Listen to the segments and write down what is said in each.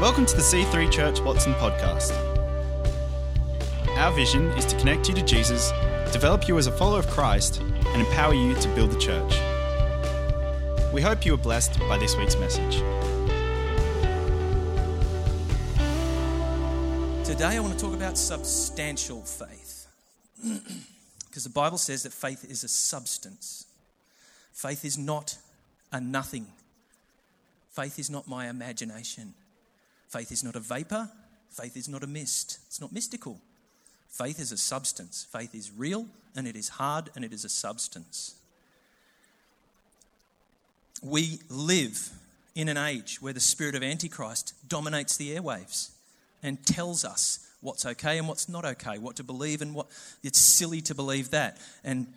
Welcome to the C3 Church Watson podcast. Our vision is to connect you to Jesus, develop you as a follower of Christ, and empower you to build the church. We hope you are blessed by this week's message. Today, I want to talk about substantial faith. Because the Bible says that faith is a substance. Faith is not a nothing. Faith is not my imagination. Faith is not a vapor. Faith is not a mist. It's not mystical. Faith is a substance. Faith is real and it is hard and it is a substance. We live in an age where the spirit of Antichrist dominates the airwaves and tells us what's okay and what's not okay, what to believe and what it's silly to believe that. And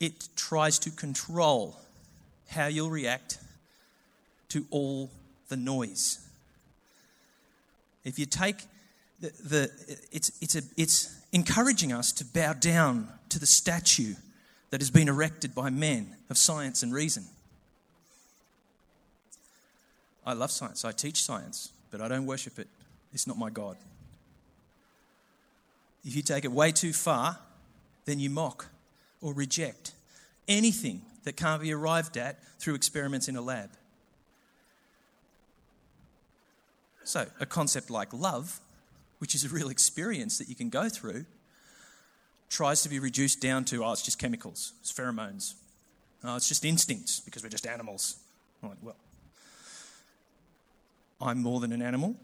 it tries to control how you'll react to all the noise. If you take the, the it's, it's, a, it's encouraging us to bow down to the statue that has been erected by men of science and reason. I love science, I teach science, but I don't worship it. It's not my God. If you take it way too far, then you mock or reject anything that can't be arrived at through experiments in a lab. So, a concept like love, which is a real experience that you can go through, tries to be reduced down to, oh, it's just chemicals, it's pheromones, oh, it's just instincts because we're just animals. I'm like, well, I'm more than an animal,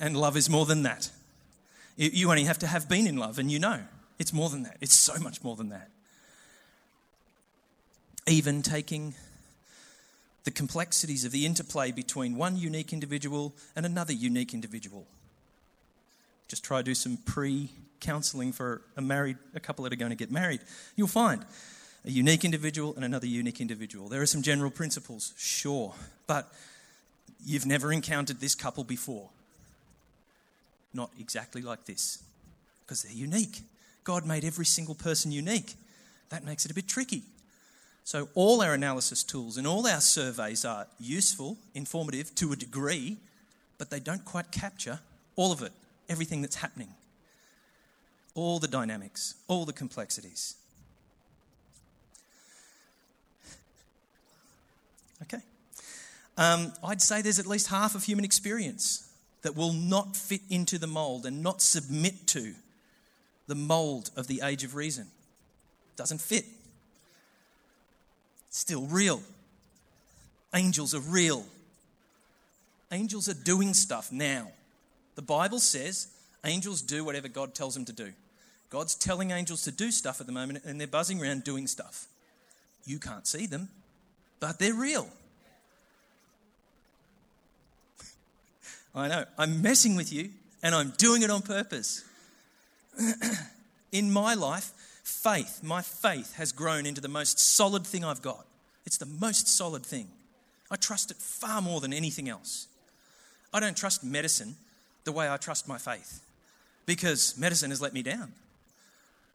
and love is more than that. You only have to have been in love, and you know it's more than that. It's so much more than that. Even taking the complexities of the interplay between one unique individual and another unique individual. Just try to do some pre counseling for a married a couple that are going to get married. You'll find a unique individual and another unique individual. There are some general principles, sure, but you've never encountered this couple before. Not exactly like this, because they're unique. God made every single person unique. That makes it a bit tricky. So, all our analysis tools and all our surveys are useful, informative to a degree, but they don't quite capture all of it, everything that's happening, all the dynamics, all the complexities. Okay. Um, I'd say there's at least half of human experience that will not fit into the mold and not submit to the mold of the age of reason. Doesn't fit still real. Angels are real. Angels are doing stuff now. The Bible says angels do whatever God tells them to do. God's telling angels to do stuff at the moment, and they're buzzing around doing stuff. You can't see them, but they're real. I know, I'm messing with you, and I'm doing it on purpose. In my life, faith, my faith has grown into the most solid thing I've got. It's the most solid thing. I trust it far more than anything else. I don't trust medicine the way I trust my faith because medicine has let me down.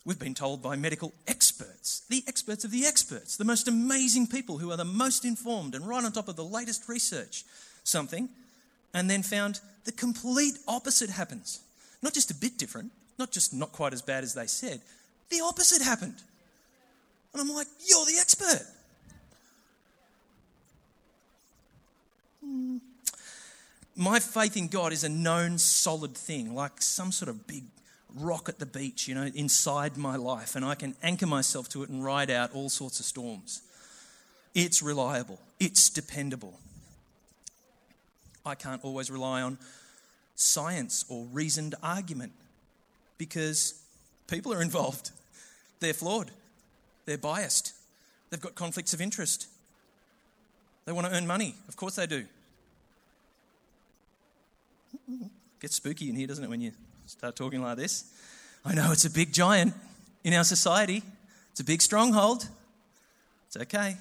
We've been told by medical experts, the experts of the experts, the most amazing people who are the most informed and right on top of the latest research, something, and then found the complete opposite happens. Not just a bit different, not just not quite as bad as they said, the opposite happened. And I'm like, you're the expert. Hmm. My faith in God is a known solid thing, like some sort of big rock at the beach, you know, inside my life, and I can anchor myself to it and ride out all sorts of storms. It's reliable, it's dependable. I can't always rely on science or reasoned argument because people are involved. They're flawed, they're biased, they've got conflicts of interest. They want to earn money. Of course they do. Gets spooky in here, doesn't it, when you start talking like this? I know it's a big giant in our society. It's a big stronghold. It's okay.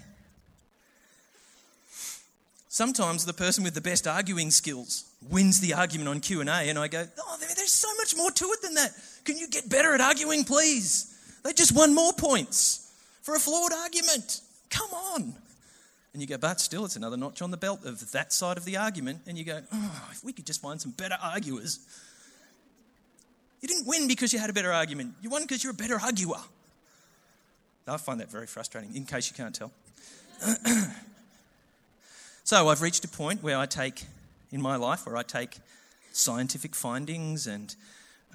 Sometimes the person with the best arguing skills wins the argument on Q&A and I go, "Oh, there's so much more to it than that. Can you get better at arguing, please?" They just won more points for a flawed argument. Come on. And you go, but still, it's another notch on the belt of that side of the argument. And you go, oh, if we could just find some better arguers. You didn't win because you had a better argument, you won because you're a better arguer. I find that very frustrating, in case you can't tell. so I've reached a point where I take, in my life, where I take scientific findings and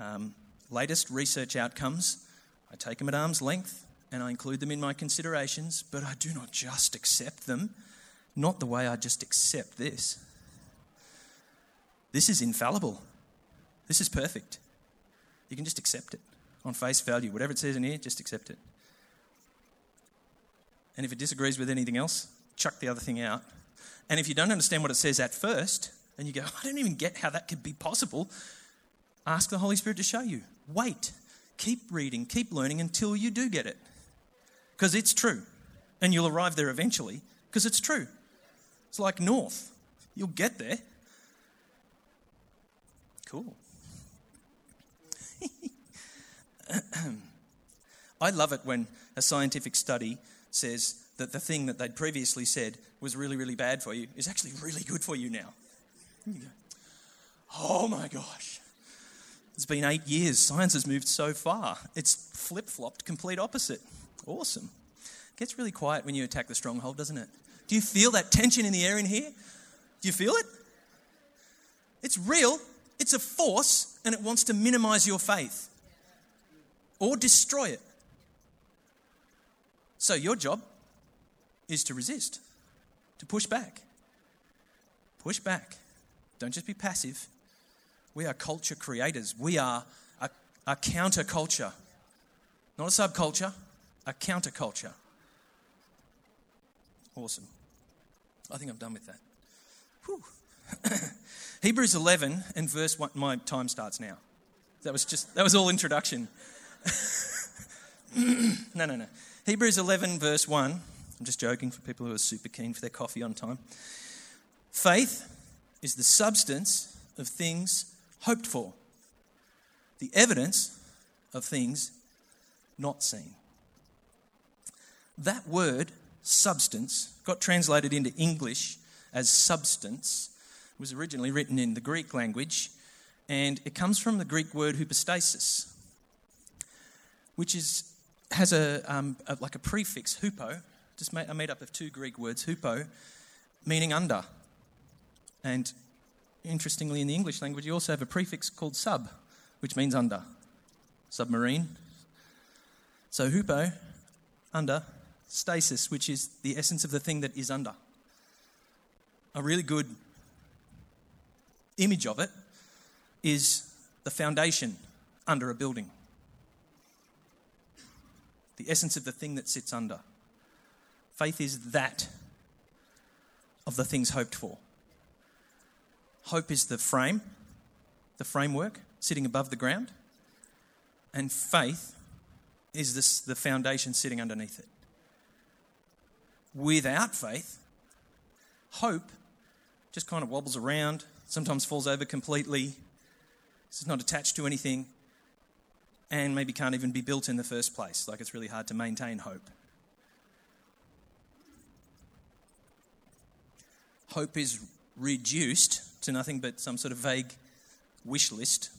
um, latest research outcomes, I take them at arm's length and I include them in my considerations, but I do not just accept them, not the way I just accept this. This is infallible. This is perfect. You can just accept it on face value. Whatever it says in here, just accept it. And if it disagrees with anything else, chuck the other thing out. And if you don't understand what it says at first, and you go, I don't even get how that could be possible, ask the Holy Spirit to show you. Wait. Keep reading, keep learning until you do get it because it's true. And you'll arrive there eventually because it's true. It's like north. You'll get there. Cool. I love it when a scientific study says that the thing that they'd previously said was really, really bad for you is actually really good for you now. You go, oh my gosh. It's been eight years. Science has moved so far. It's flip flopped, complete opposite. Awesome. It gets really quiet when you attack the stronghold, doesn't it? Do you feel that tension in the air in here? Do you feel it? It's real, it's a force, and it wants to minimize your faith or destroy it. So, your job is to resist, to push back. Push back. Don't just be passive. We are culture creators. We are a, a counterculture, not a subculture, a counterculture. Awesome. I think I'm done with that. Hebrews 11 and verse 1. My time starts now. That was just, that was all introduction. no, no, no. Hebrews 11, verse 1. I'm just joking for people who are super keen for their coffee on time. Faith is the substance of things hoped for, the evidence of things not seen. That word, substance, got translated into English as substance, it was originally written in the Greek language, and it comes from the Greek word hypostasis, which is, has a, um, a like a prefix, hupo, just made, made up of two Greek words, hupo, meaning under. And interestingly, in the English language, you also have a prefix called sub, which means under. Submarine. So hupo, under, stasis, which is the essence of the thing that is under. A really good image of it is the foundation under a building. The essence of the thing that sits under. Faith is that of the things hoped for. Hope is the frame, the framework sitting above the ground, and faith is this, the foundation sitting underneath it without faith, hope just kind of wobbles around, sometimes falls over completely, it's not attached to anything, and maybe can't even be built in the first place. Like it's really hard to maintain hope. Hope is reduced to nothing but some sort of vague wish list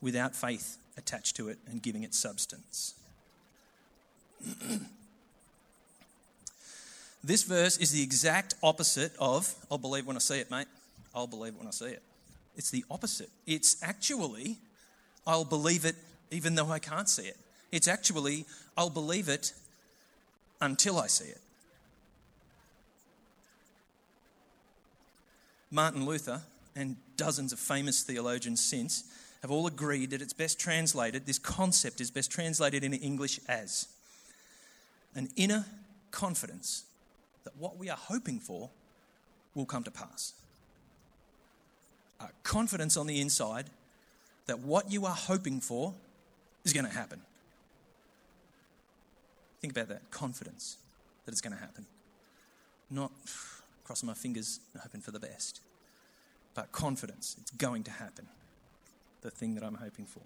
without faith attached to it and giving it substance. This verse is the exact opposite of, I'll believe when I see it, mate. I'll believe when I see it. It's the opposite. It's actually, I'll believe it even though I can't see it. It's actually, I'll believe it until I see it. Martin Luther and dozens of famous theologians since have all agreed that it's best translated, this concept is best translated in English as an inner confidence that what we are hoping for will come to pass. A confidence on the inside that what you are hoping for is going to happen. Think about that confidence that it's going to happen. Not crossing my fingers hoping for the best, but confidence it's going to happen. The thing that I'm hoping for.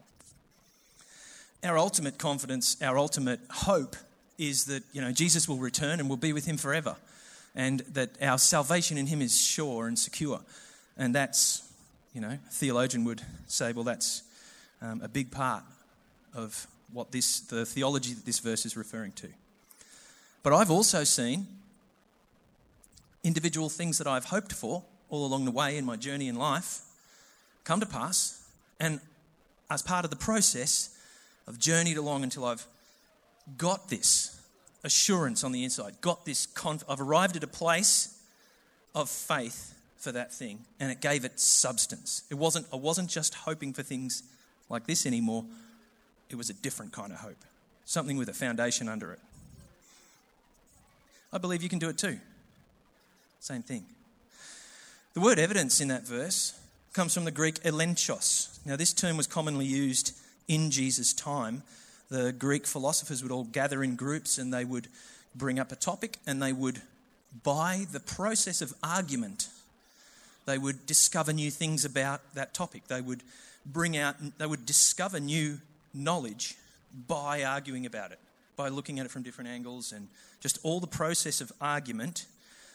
Our ultimate confidence, our ultimate hope is that you know Jesus will return and we'll be with him forever. and that our salvation in Him is sure and secure. And that's, you know, a theologian would say, well, that's um, a big part of what this, the theology that this verse is referring to. But I've also seen individual things that I've hoped for all along the way in my journey in life come to pass. And as part of the process, I've journeyed along until I've got this assurance on the inside, got this, conf- I've arrived at a place of faith for that thing, and it gave it substance. It wasn't, I wasn't just hoping for things like this anymore, it was a different kind of hope, something with a foundation under it. I believe you can do it too. Same thing. The word evidence in that verse comes from the Greek elenchos. Now, this term was commonly used in Jesus' time. The Greek philosophers would all gather in groups and they would bring up a topic and they would, by the process of argument, they would discover new things about that topic. They would bring out, they would discover new knowledge by arguing about it, by looking at it from different angles and just all the process of argument.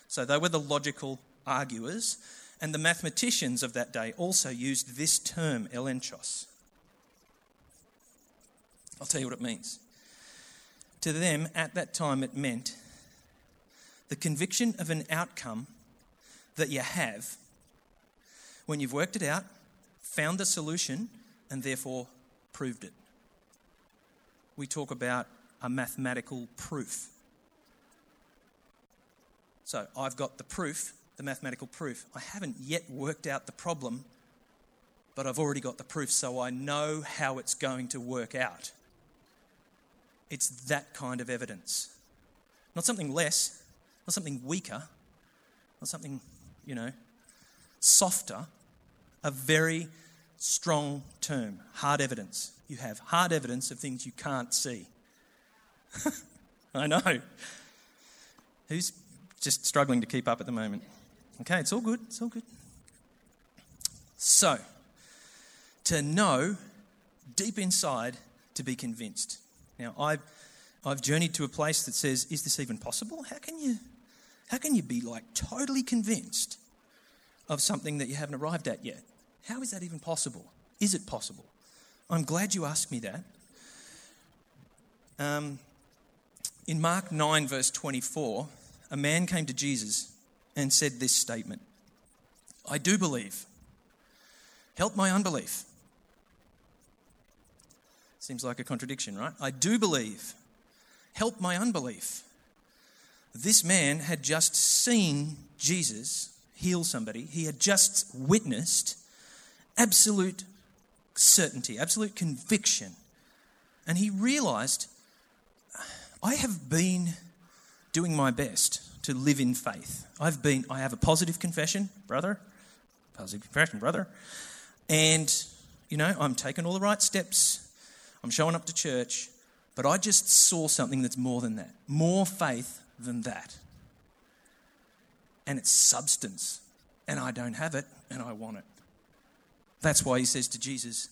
So they were the logical arguers. And the mathematicians of that day also used this term, elenchos. I'll tell you what it means. To them, at that time, it meant the conviction of an outcome that you have when you've worked it out, found the solution, and therefore proved it. We talk about a mathematical proof. So I've got the proof, the mathematical proof. I haven't yet worked out the problem, but I've already got the proof, so I know how it's going to work out. It's that kind of evidence. Not something less, not something weaker, not something, you know, softer. A very strong term, hard evidence. You have hard evidence of things you can't see. I know. Who's just struggling to keep up at the moment? Okay, it's all good. It's all good. So, to know deep inside to be convinced. Now, I've, I've journeyed to a place that says, is this even possible? How can you, how can you be like totally convinced of something that you haven't arrived at yet? How is that even possible? Is it possible? I'm glad you asked me that. Um, in Mark 9, verse 24, a man came to Jesus and said this statement I do believe. Help my unbelief. Seems like a contradiction, right? I do believe. Help my unbelief. This man had just seen Jesus heal somebody, he had just witnessed absolute certainty, absolute conviction. And he realized, I have been doing my best to live in faith. I've been, I have a positive confession, brother. Positive confession, brother. And, you know, I'm taking all the right steps. I'm showing up to church. But I just saw something that's more than that, more faith than that. And it's substance. And I don't have it, and I want it. That's why he says to Jesus,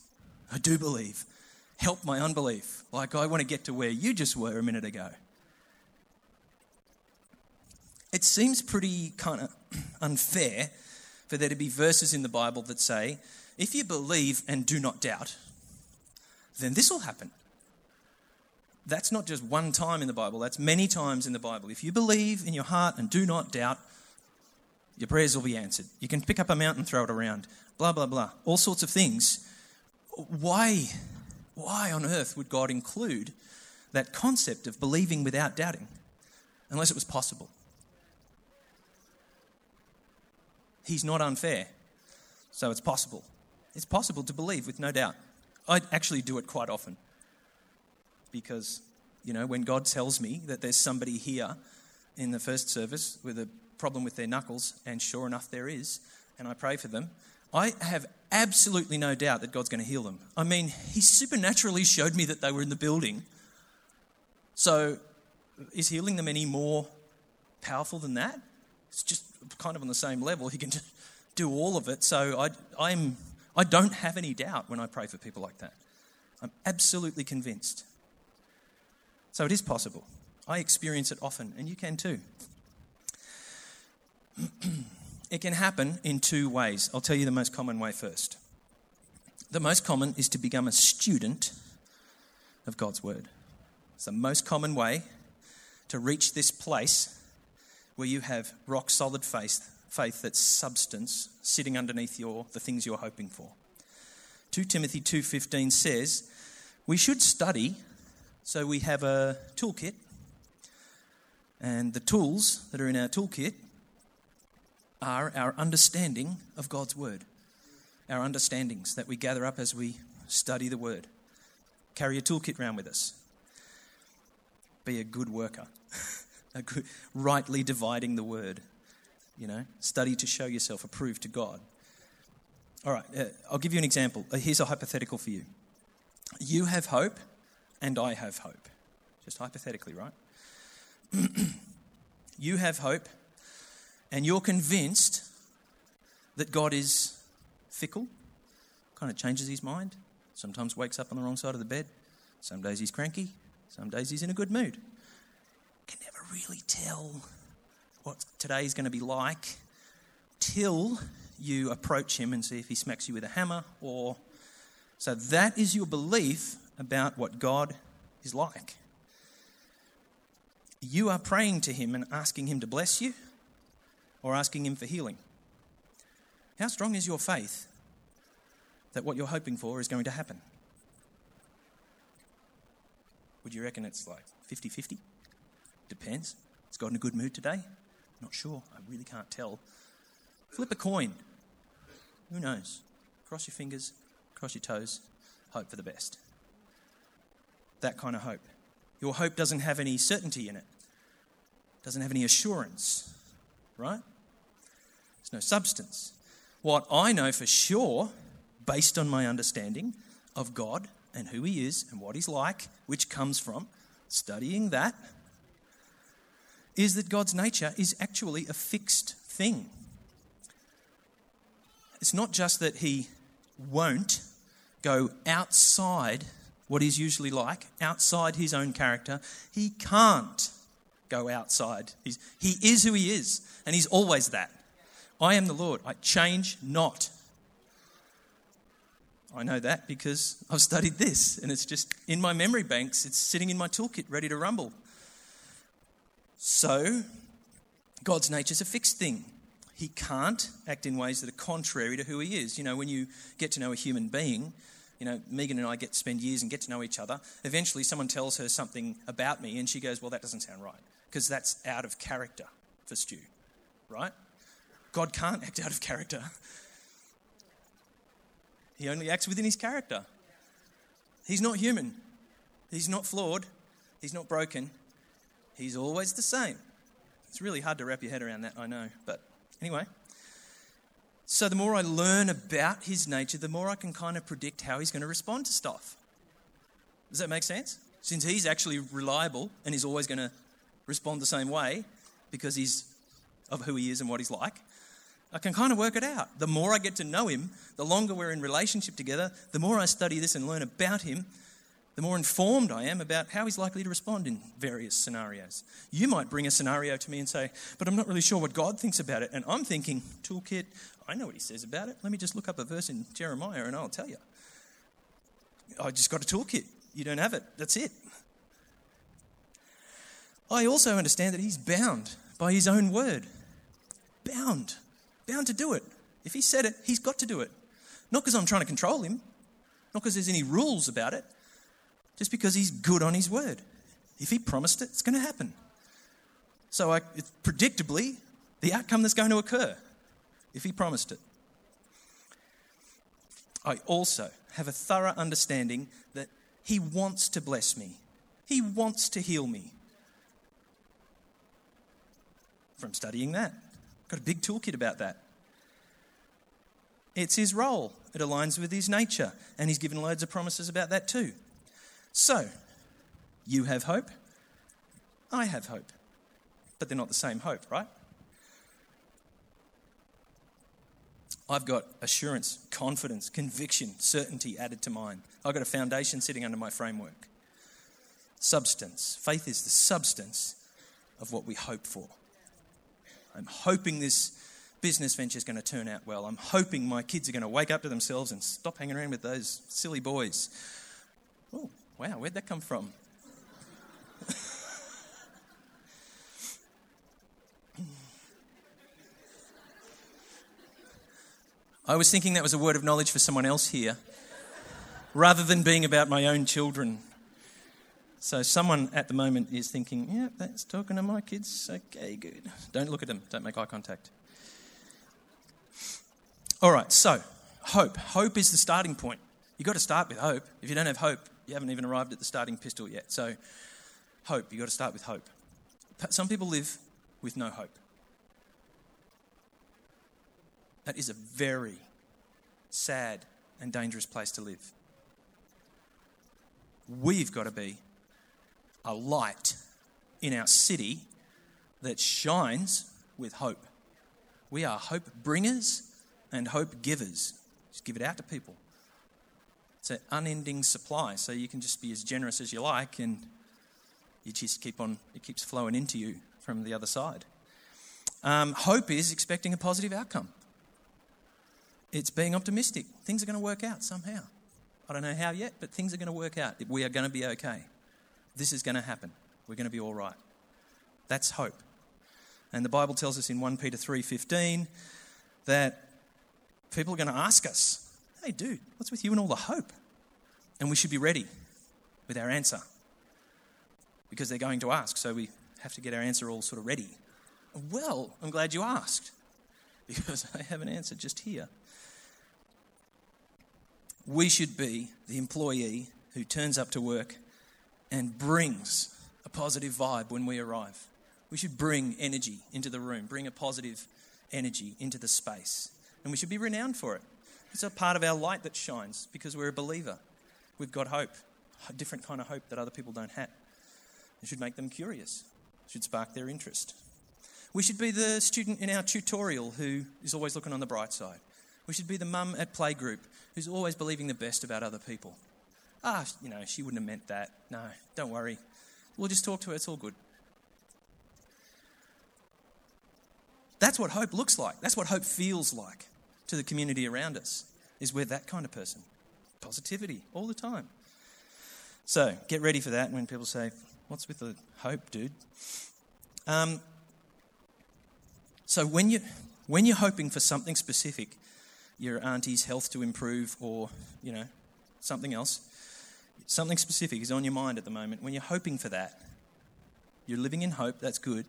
I do believe. Help my unbelief. Like I want to get to where you just were a minute ago. It seems pretty kind of unfair for there to be verses in the Bible that say, if you believe and do not doubt, then this will happen. That's not just one time in the Bible, that's many times in the Bible. If you believe in your heart and do not doubt, your prayers will be answered. You can pick up a mountain, throw it around, blah, blah, blah. All sorts of things. Why, why on earth would God include that concept of believing without doubting? Unless it was possible. He's not unfair, so it's possible. It's possible to believe with no doubt. I actually do it quite often because, you know, when God tells me that there's somebody here in the first service with a problem with their knuckles, and sure enough, there is, and I pray for them, I have absolutely no doubt that God's going to heal them. I mean, He supernaturally showed me that they were in the building. So, is healing them any more powerful than that? It's just kind of on the same level. He can do all of it. So, I, I'm, I don't have any doubt when I pray for people like that. I'm absolutely convinced. So, it is possible. I experience it often, and you can too. it can happen in two ways. I'll tell you the most common way first. The most common is to become a student of God's Word. It's the most common way to reach this place where you have rock solid faith, faith that's substance sitting underneath your, the things you're hoping for. 2 Timothy 2:15 says, "We should study so we have a toolkit and the tools that are in our toolkit are our understanding of God's word. Our understandings that we gather up as we study the word. Carry a toolkit around with us. Be a good worker. good, rightly dividing the word. You know, study to show yourself approved to God. All right, uh, I'll give you an example. Uh, here's a hypothetical for you. You have hope, and I have hope. Just hypothetically, right? you have hope, and you're convinced that God is fickle, kind of changes his mind, sometimes wakes up on the wrong side of the bed, some days he's cranky, some days he's in a good mood. Really tell what today's going to be like till you approach him and see if he smacks you with a hammer or. So that is your belief about what God is like. You are praying to him and asking him to bless you or asking him for healing. How strong is your faith that what you're hoping for is going to happen? Would you reckon it's like 50 50? Depends. Is God in a good mood today? Not sure. I really can't tell. Flip a coin. Who knows? Cross your fingers, cross your toes, hope for the best. That kind of hope. Your hope doesn't have any certainty in it, doesn't have any assurance, right? There's no substance. What I know for sure, based on my understanding of God and who He is and what He's like, which comes from studying that, is that God's nature is actually a fixed thing. It's not just that He won't go outside what He's usually like, outside His own character. He can't go outside. He's, he is who He is, and He's always that. I am the Lord. I change not. I know that because I've studied this and it's just in my memory banks. It's sitting in my toolkit ready to rumble. So, God's nature is a fixed thing. He can't act in ways that are contrary to who he is. You know, when you get to know a human being, you know, Megan and I get to spend years and get to know each other. Eventually, someone tells her something about me, and she goes, Well, that doesn't sound right, because that's out of character for Stu, right? God can't act out of character, He only acts within His character. He's not human, He's not flawed, He's not broken, He's always the same. It's really hard to wrap your head around that, I know. But anyway. So the more I learn about his nature, the more I can kind of predict how he's going to respond to stuff. Does that make sense? Since he's actually reliable and he's always going to respond the same way because he's of who he is and what he's like, I can kind of work it out. The more I get to know him, the longer we're in relationship together, the more I study this and learn about him, the more informed I am about how he's likely to respond in various scenarios. You might bring a scenario to me and say, but I'm not really sure what God thinks about it. And I'm thinking, toolkit, I know what he says about it. Let me just look up a verse in Jeremiah and I'll tell you. I just got a toolkit. You don't have it. That's it. I also understand that he's bound by his own word. Bound. Bound to do it. If he said it, he's got to do it. Not because I'm trying to control him, not because there's any rules about it, just because he's good on his word. If he promised it, it's going to happen. So, I, it's predictably, the outcome that's going to occur if he promised it. I also have a thorough understanding that he wants to bless me, he wants to heal me. From studying that, got a big toolkit about that. It's his role. It aligns with his nature. And he's given loads of promises about that too. So, you have hope, I have hope. But they're not the same hope, right? I've got assurance, confidence, conviction, certainty added to mine. I've got a foundation sitting under my framework. Substance. Faith is the substance of what we hope for. I'm hoping this business venture is going to turn out well. I'm hoping my kids are going to wake up to themselves and stop hanging around with those silly boys. Oh, wow, where'd that come from? I was thinking that was a word of knowledge for someone else here, rather than being about my own children. So someone at the moment is thinking, yeah, that's talking to my kids. Okay, good. Don't look at them. Don't make eye contact. All right, so hope. Hope is the starting point. You've got to start with hope. If you don't have hope, you haven't even arrived at the starting pistol yet. So, hope. You've got to start with hope. Some people live with no hope. That is a very sad and dangerous place to live. We've got to be a light in our city that shines with hope. We are hope bringers and hope givers. Just give it out to people. An unending supply, so you can just be as generous as you like, and you just keep on. It keeps flowing into you from the other side. Um, hope is expecting a positive outcome. It's being optimistic. Things are going to work out somehow. I don't know how yet, but things are going to work out. We are going to be okay. This is going to happen. We're going to be all right. That's hope. And the Bible tells us in 1 Peter 3:15 that people are going to ask us, hey, dude, what's with you and all the hope? And we should be ready with our answer because they're going to ask. So we have to get our answer all sort of ready. Well, I'm glad you asked because I have an answer just here. We should be the employee who turns up to work and brings a positive vibe when we arrive. We should bring energy into the room, bring a positive energy into the space and we should be renowned for it. It's a part of our light that shines because we're a believer. We've got hope, a different kind of hope that other people don't have. It should make them curious, it should spark their interest. We should be the student in our tutorial who is always looking on the bright side. We should be the mum at playgroup who's always believing the best about other people. Ah, you know, she wouldn't have meant that. No, don't worry. We'll just talk to her, it's all good. That's what hope looks like. That's what hope feels like to the community around us, is we're that kind of person. Positivity all the time. So get ready for that when people say, What's with the hope, dude? Um, so when, you, when you're hoping for something specific, your auntie's health to improve or, you know, something else, something specific is on your mind at the moment. When you're hoping for that, you're living in hope, that's good.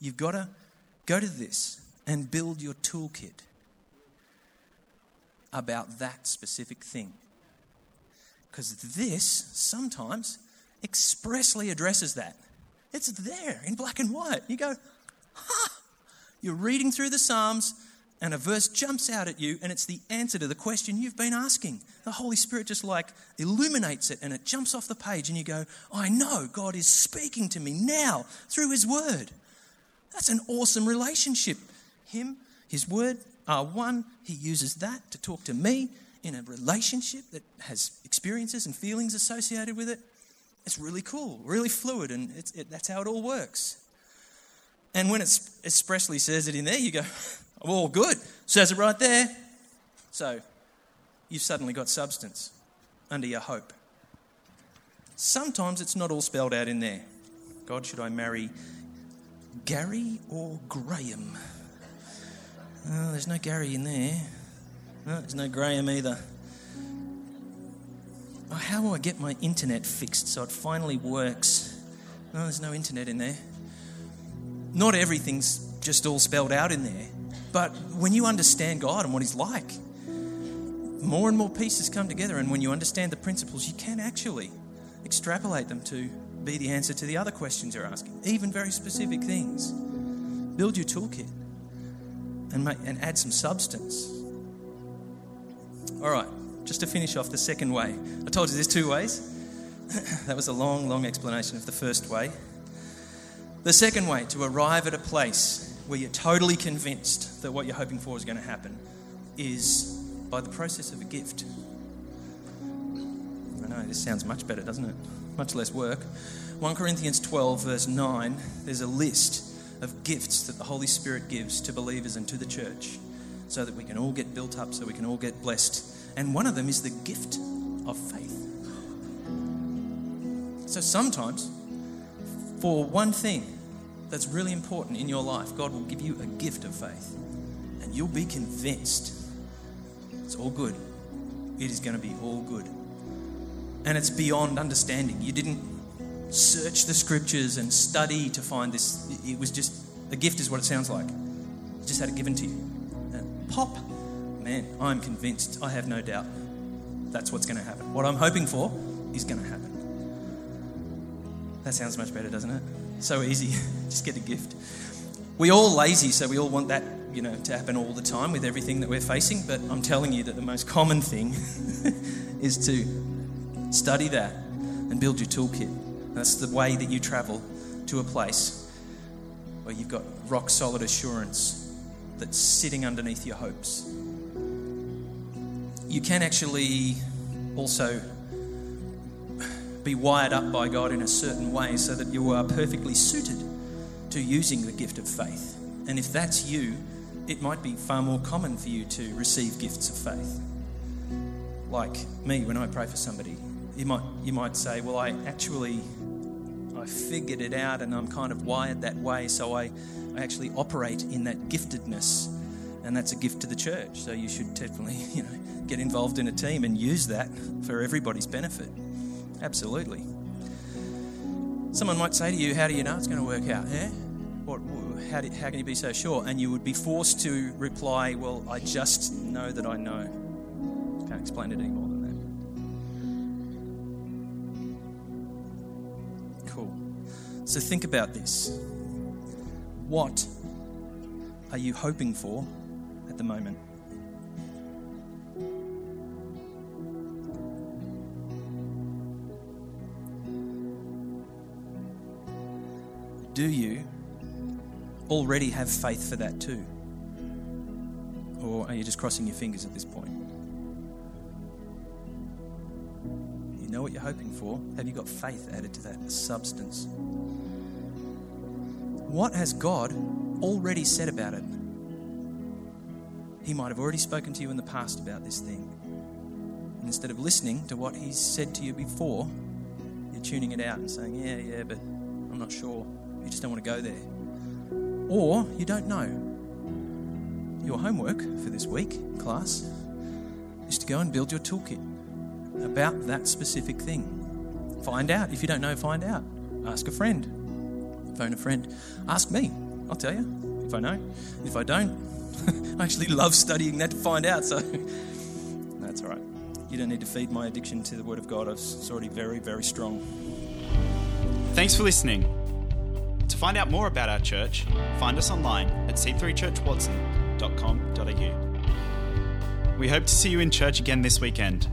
You've got to Go to this and build your toolkit about that specific thing. Because this sometimes expressly addresses that. It's there in black and white. You go, huh. You're reading through the Psalms, and a verse jumps out at you, and it's the answer to the question you've been asking. The Holy Spirit just like illuminates it, and it jumps off the page, and you go, I know God is speaking to me now through His Word. That's an awesome relationship. Him, His Word are one. He uses that to talk to me in a relationship that has experiences and feelings associated with it. It's really cool, really fluid, and it, that's how it all works. And when it expressly says it in there, you go, oh, good. Says it right there. So you've suddenly got substance under your hope. Sometimes it's not all spelled out in there. God, should I marry Gary or Graham? Oh, there's no Gary in there. There's no Graham either. Oh, how will I get my internet fixed so it finally works? There's no internet in there. Not everything's just all spelled out in there. But when you understand God and what He's like, more and more pieces come together. And when you understand the principles, you can actually extrapolate them to be the answer to the other questions you're asking, even very specific things. Build your toolkit and, make, and add some substance. All right, just to finish off the second way. I told you there's two ways. that was a long, long explanation of the first way. The second way, to arrive at a place where you're totally convinced that what you're hoping for is going to happen, is by the process of a gift. I know, this sounds much better, doesn't it? much less work. 1 Corinthians 12, verse 9, there's a list of gifts that the Holy Spirit gives to believers and to the church so that we can all get built up, so we can all get blessed. And one of them is the gift of faith. So sometimes, for one thing that's really important in your life, God will give you a gift of faith. And you'll be convinced it's all good. It is going to be all good. And it's beyond understanding. You didn't search the scriptures and study to find this. It was just a gift, is what it sounds like. Just had it given to you. And pop, man, I'm convinced. I have no doubt that's what's going to happen. What I'm hoping for is going to happen. That sounds much better, doesn't it? So easy. just get a gift. We all lazy, so we all want that, you know, to happen all the time with everything that we're facing. But I'm telling you that the most common thing is to study that and build your toolkit. That's the way that you travel to a place where you've got rock solid assurance that's sitting underneath your hopes. You can actually also be wired up by God in a certain way so that you are perfectly suited to using the gift of faith. And if that's you, it might be far more common for you to receive gifts of faith. Like me, when I pray for somebody, you might, you might say, Well, I actually I figured it out and I'm kind of wired that way, so I, I actually operate in that giftedness. And that's a gift to the church. So you should definitely, you know, get involved in a team and use that for everybody's benefit. Absolutely. Someone might say to you, How do you know it's going to work out? Yeah? What, how, do, how can you be so sure? And you would be forced to reply, Well, I just know that I know. Can't explain it anymore. So think about this. What are you hoping for at the moment? Do you already have faith for that too? Or are you just crossing your fingers at this point? You know what you're hoping for. Have you got faith added to that substance? What has God already said about it? He might have already spoken to you in the past about this thing. And instead of listening to what He's said to you before, you're tuning it out and saying, Yeah, yeah, but I'm not sure. You just don't want to go there. Or you don't know. Your homework for this week, class, is to go and build your toolkit about that specific thing. Find out. If you don't know, find out. Ask a friend phone a friend. Ask me. I'll tell you if I know. If I don't, I actually love studying that to find out. So that's all right. You don't need to feed my addiction to the Word of God. It's already very, very strong. Thanks for listening. To find out more about our church, find us online at c3churchwatson.com.au. We hope to see you in church again this weekend.